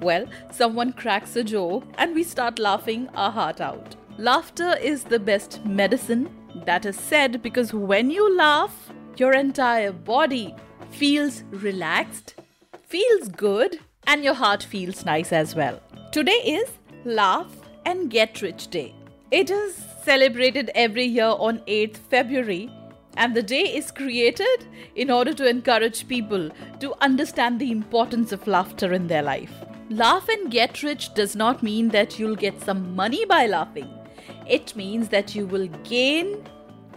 Well, someone cracks a joke and we start laughing our heart out. Laughter is the best medicine. That is said because when you laugh, your entire body feels relaxed, feels good, and your heart feels nice as well. Today is Laugh and Get Rich Day. It is celebrated every year on 8th February and the day is created in order to encourage people to understand the importance of laughter in their life. Laugh and get rich does not mean that you'll get some money by laughing. It means that you will gain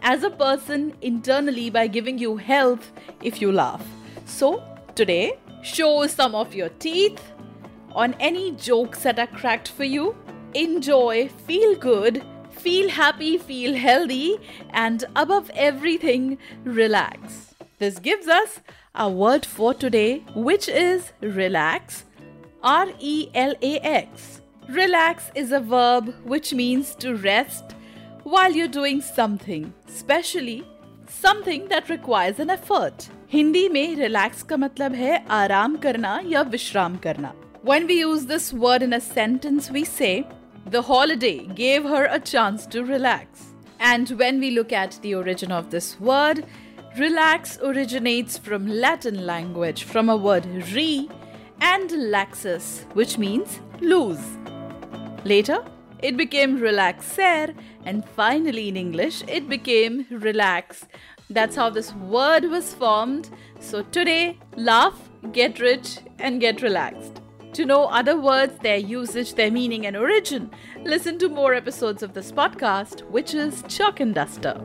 as a person internally by giving you health if you laugh. So, today, show some of your teeth on any jokes that are cracked for you. Enjoy, feel good, feel happy, feel healthy, and above everything, relax. This gives us our word for today, which is relax. R E L A X. Relax is a verb which means to rest while you're doing something, especially something that requires an effort. Hindi में relax का मतलब है आराम करना या विश्राम करना When we use this word in a sentence, we say, The holiday gave her a chance to relax. And when we look at the origin of this word, relax originates from Latin language from a word re and laxus, which means lose. Later, it became relaxer, and finally in English, it became relax. That's how this word was formed. So today, laugh, get rich, and get relaxed. To know other words, their usage, their meaning, and origin, listen to more episodes of this podcast, which is Chalk and Duster.